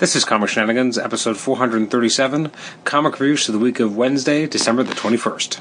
This is Comic Shenanigans, episode 437, comic reviews for the week of Wednesday, December the 21st.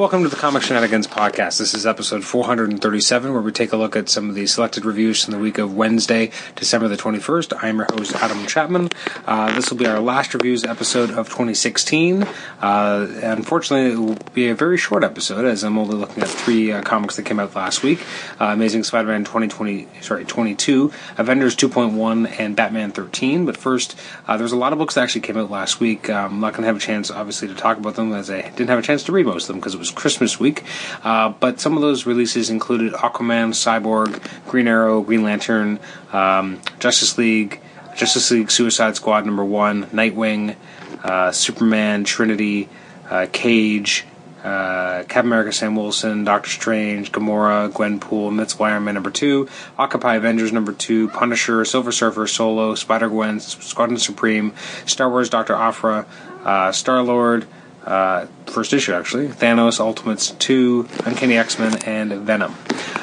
Welcome to the Comic Shenanigans podcast. This is episode 437, where we take a look at some of the selected reviews from the week of Wednesday, December the 21st. I am your host, Adam Chapman. Uh, this will be our last reviews episode of 2016. Uh, unfortunately, it will be a very short episode, as I'm only looking at three uh, comics that came out last week uh, Amazing Spider Man 2020, sorry, 22, Avengers 2.1, and Batman 13. But first, uh, there's a lot of books that actually came out last week. Um, I'm not going to have a chance, obviously, to talk about them, as I didn't have a chance to read most of them because it was Christmas week. Uh, but some of those releases included Aquaman, Cyborg, Green Arrow, Green Lantern, um, Justice League, Justice League Suicide Squad number one, Nightwing, uh, Superman, Trinity, uh, Cage, uh, Captain America, Sam Wilson, Doctor Strange, Gamora, Gwenpool, Invincible Iron Man number two, Occupy Avengers number two, Punisher, Silver Surfer, Solo, Spider Gwen, Squadron Supreme, Star Wars, Doctor Aphra, uh, Star Lord, uh, first issue actually, Thanos, Ultimates 2, Uncanny X Men, and Venom.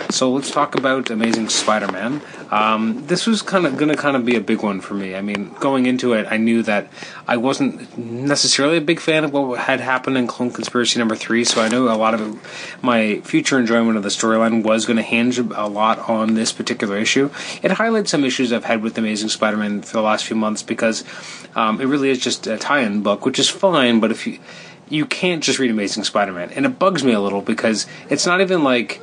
So let's talk about Amazing Spider Man. Um, this was kind of going to kind of be a big one for me. I mean, going into it, I knew that I wasn't necessarily a big fan of what had happened in Clone Conspiracy number three, so I knew a lot of it, my future enjoyment of the storyline was going to hinge a lot on this particular issue. It highlights some issues I've had with Amazing Spider Man for the last few months because um, it really is just a tie in book, which is fine, but if you you can't just read Amazing Spider Man. And it bugs me a little because it's not even like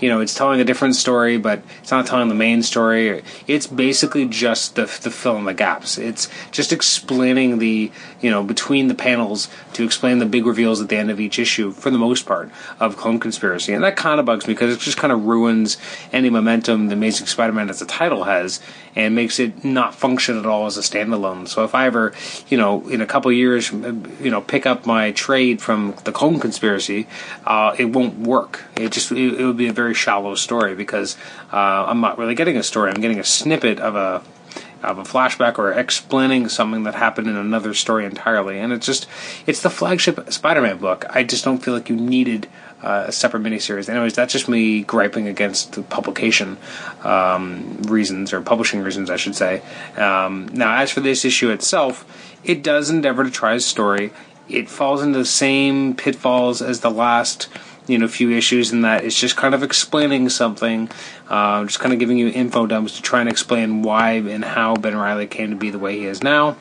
you know, it's telling a different story, but it's not telling the main story. It's basically just the, the fill in the gaps. It's just explaining the, you know, between the panels to explain the big reveals at the end of each issue, for the most part, of Clone Conspiracy. And that kind of bugs me because it just kind of ruins any momentum the Amazing Spider Man as a title has and makes it not function at all as a standalone. So if I ever, you know, in a couple years, you know, pick up my trade from the Clone Conspiracy, uh, it won't work. It just, it, it would be a very very shallow story because uh, I'm not really getting a story. I'm getting a snippet of a of a flashback or explaining something that happened in another story entirely. And it's just it's the flagship Spider-Man book. I just don't feel like you needed uh, a separate miniseries. Anyways, that's just me griping against the publication um, reasons or publishing reasons, I should say. Um, now, as for this issue itself, it does endeavor to try a story. It falls into the same pitfalls as the last you know a few issues in that it's just kind of explaining something, uh, just kind of giving you info dumps to try and explain why and how Ben Reilly came to be the way he is now.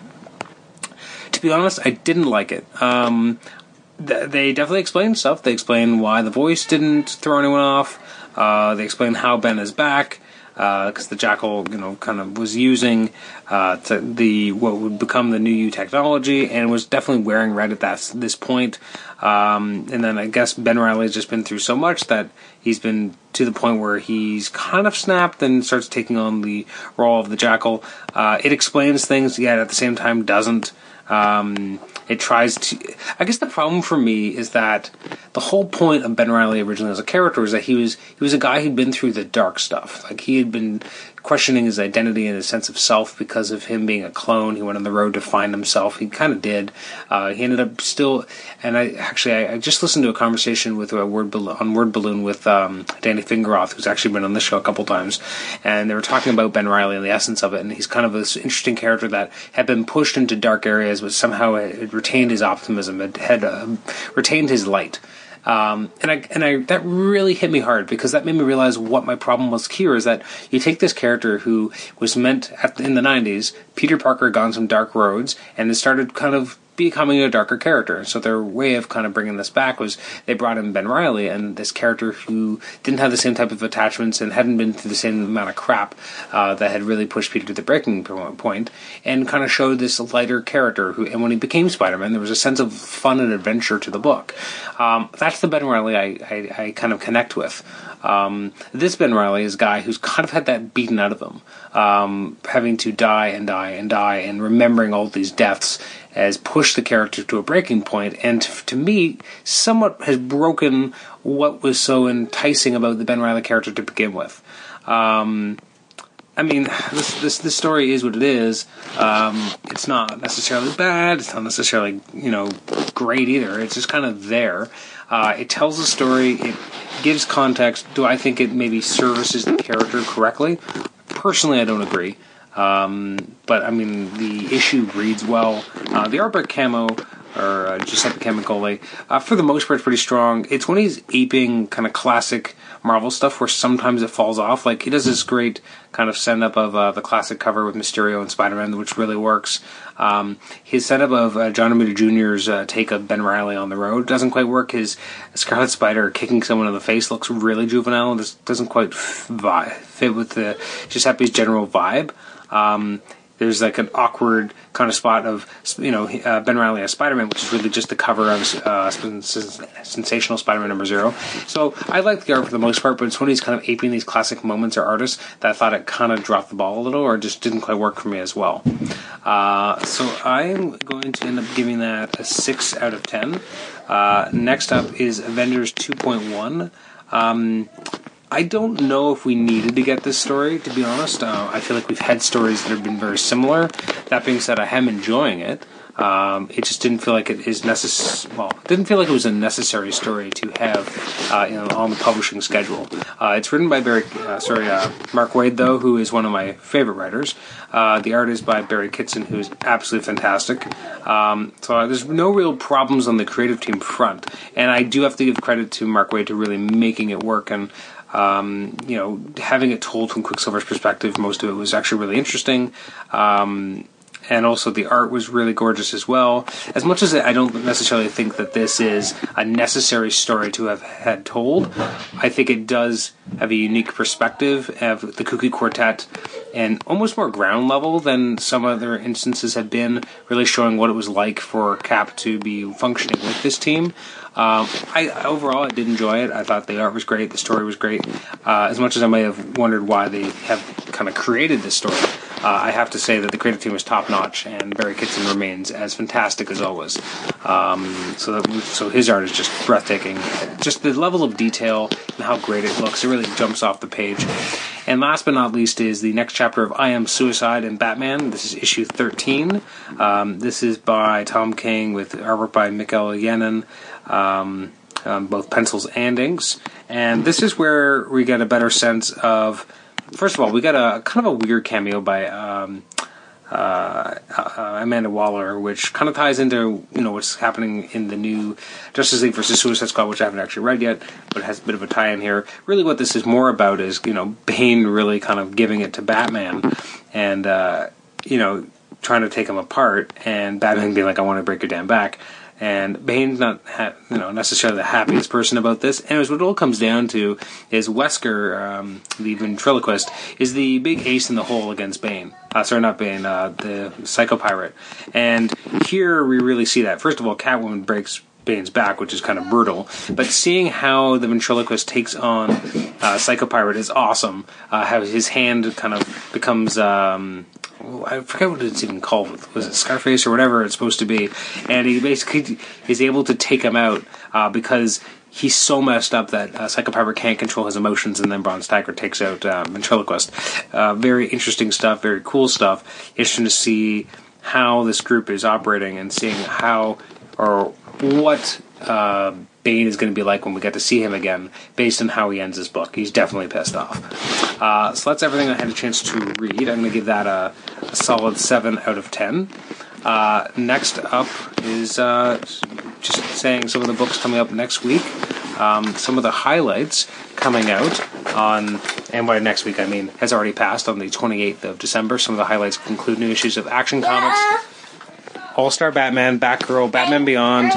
To be honest, I didn't like it. Um, th- they definitely explain stuff. They explain why the voice didn't throw anyone off. Uh, they explain how Ben is back because uh, the Jackal, you know, kind of was using uh, the what would become the new U technology, and was definitely wearing red at that this point. Um, and then I guess Ben Reilly has just been through so much that he's been to the point where he's kind of snapped and starts taking on the role of the Jackal. Uh, it explains things, yet at the same time doesn't. Um, it tries to. I guess the problem for me is that the whole point of Ben Reilly originally as a character is that he was he was a guy who'd been through the dark stuff. Like he had been questioning his identity and his sense of self because of him being a clone. He went on the road to find himself. He kind of did. Uh, he ended up still, and I actually I, I just listened to a conversation with a word on Word Balloon with um, Danny Fingeroth, who's actually been on this show a couple times, and they were talking about Ben Reilly and the essence of it. And he's kind of this interesting character that had been pushed into dark areas, but somehow had retained his optimism, had, had uh, retained his light. Um, and I and I that really hit me hard because that made me realize what my problem was here is that you take this character who was meant at, in the '90s, Peter Parker gone some dark roads, and it started kind of becoming a darker character. So their way of kind of bringing this back was they brought in Ben Reilly and this character who didn't have the same type of attachments and hadn't been through the same amount of crap uh, that had really pushed Peter to the breaking point, and kind of showed this lighter character who. And when he became Spider-Man, there was a sense of fun and adventure to the book. Um, that's the Ben Reilly I, I, I kind of connect with. Um, this Ben Reilly is a guy who's kind of had that beaten out of him, um, having to die and die and die, and remembering all these deaths has pushed the character to a breaking point, and to me, somewhat has broken what was so enticing about the Ben Reilly character to begin with. Um, I mean, this, this this story is what it is. Um, it's not necessarily bad. It's not necessarily you know great either. It's just kind of there. Uh, it tells a story. It gives context. Do I think it maybe services the character correctly? Personally, I don't agree. Um, but I mean, the issue reads well. Uh, the art by Camo or uh, Giuseppe Camuncoli, uh, for the most part, it's pretty strong. It's when he's aping kind of classic Marvel stuff where sometimes it falls off. Like he does this great kind of send up of uh, the classic cover with Mysterio and Spider Man, which really works. Um, his setup of uh, John Romita Jr.'s uh, take of Ben Reilly on the road doesn't quite work. His Scarlet Spider kicking someone in the face looks really juvenile and just doesn't quite fit with the Giuseppe's general vibe. Um, there's like an awkward kind of spot of you know uh, Ben Reilly as Spider-Man, which is really just the cover of uh, Sensational Spider-Man number zero. So I like the art for the most part, but it's when he's kind of aping these classic moments or artists that I thought it kind of dropped the ball a little, or just didn't quite work for me as well. Uh, so I'm going to end up giving that a six out of ten. Uh, next up is Avengers 2.1. Um, I don't know if we needed to get this story, to be honest. Uh, I feel like we've had stories that have been very similar. That being said, I am enjoying it. Um, it just didn't feel like it is necessary. Well, it didn't feel like it was a necessary story to have uh, you know, on the publishing schedule. Uh, it's written by Barry, uh, sorry, uh, Mark Waid, though, who is one of my favorite writers. Uh, the art is by Barry Kitson, who is absolutely fantastic. Um, so uh, there's no real problems on the creative team front, and I do have to give credit to Mark Waid to really making it work and. Um, you know, having it told from Quicksilver's perspective, most of it was actually really interesting. Um, and also the art was really gorgeous as well. As much as I don't necessarily think that this is a necessary story to have had told, I think it does have a unique perspective of the Kooky Quartet and almost more ground level than some other instances have been, really showing what it was like for Cap to be functioning with this team. Um, I overall I did enjoy it. I thought the art was great, the story was great. Uh, as much as I may have wondered why they have kind of created this story, uh, I have to say that the creative team was top notch, and Barry Kitson remains as fantastic as always. Um, so, that, so his art is just breathtaking. Just the level of detail and how great it looks, it really jumps off the page. And last but not least is the next chapter of I Am Suicide and Batman. This is issue 13. Um, this is by Tom King with artwork by Mikel Janín. Um, um, both pencils and inks. And this is where we get a better sense of first of all, we got a kind of a weird cameo by um, uh, uh, Amanda Waller, which kind of ties into you know what's happening in the new Justice League versus Suicide Squad, which I haven't actually read yet, but has a bit of a tie-in here. Really, what this is more about is you know Bane really kind of giving it to Batman, and uh, you know trying to take him apart, and Batman being like, "I want to break your damn back." And Bane's not ha- you know necessarily the happiest person about this. Anyways, what it all comes down to is Wesker, um, the ventriloquist, is the big ace in the hole against Bane. Uh, sorry, not Bane, uh, the Psycho Pirate. And here we really see that. First of all, Catwoman breaks Bane's back, which is kind of brutal. But seeing how the ventriloquist takes on uh, Psycho Pirate is awesome. Uh, how his hand kind of becomes um, I forget what it's even called. Was it Scarface or whatever it's supposed to be? And he basically is able to take him out uh, because he's so messed up that uh, Psycho Pirate can't control his emotions, and then Bronze Tiger takes out uh, Ventriloquist. Uh, very interesting stuff, very cool stuff. Interesting to see how this group is operating and seeing how or what uh, Bane is going to be like when we get to see him again, based on how he ends his book. He's definitely pissed off. Uh, so that's everything I had a chance to read. I'm going to give that a, a, solid 7 out of 10. Uh, next up is uh, just saying some of the books coming up next week. Um, some of the highlights coming out on, and by next week I mean has already passed on the 28th of December. Some of the highlights include new issues of Action Comics, All Star Batman, Batgirl, Batman Beyond,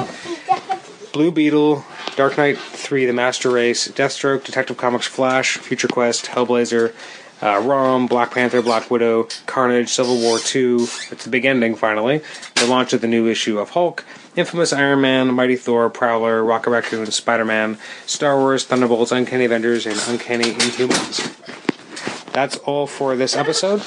Blue Beetle, Dark Knight 3, The Master Race, Deathstroke, Detective Comics Flash, Future Quest, Hellblazer, uh, Rom, Black Panther, Black Widow, Carnage, Civil War 2. It's the big ending, finally. The launch of the new issue of Hulk, Infamous Iron Man, Mighty Thor, Prowler, Rocket Raccoon, Spider Man, Star Wars, Thunderbolts, Uncanny Avengers, and Uncanny Inhumans. That's all for this episode.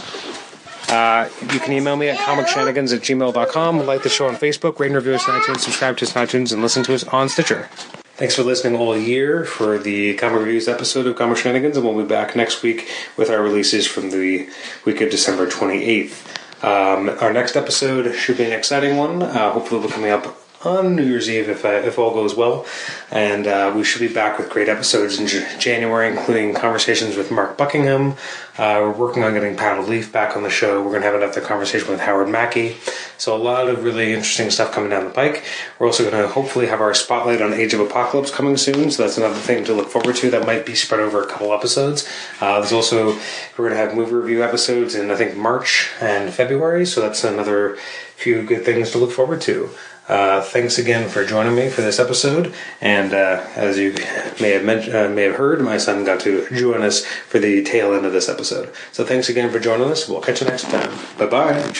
Uh, you can email me at comicshenanigans at gmail.com. Like the show on Facebook, rate and review us on iTunes, subscribe to us on iTunes, and listen to us on Stitcher. Thanks for listening all year for the Comic Reviews episode of Comic Shenanigans, and we'll be back next week with our releases from the week of December 28th. Um, our next episode should be an exciting one. Uh, hopefully, we'll be coming up on New Year's Eve if, uh, if all goes well. And uh, we should be back with great episodes in J- January, including conversations with Mark Buckingham. Uh, we're working on getting Paddle Leaf back on the show. We're going to have another conversation with Howard Mackie. So, a lot of really interesting stuff coming down the pike. We're also going to hopefully have our spotlight on Age of Apocalypse coming soon. So, that's another thing to look forward to. That might be spread over a couple episodes. Uh, there's also, we're going to have movie review episodes in, I think, March and February. So, that's another few good things to look forward to. Uh, thanks again for joining me for this episode. And uh, as you may have mentioned, uh, may have heard, my son got to join us for the tail end of this episode. So thanks again for joining us. We'll catch you next time. Bye bye.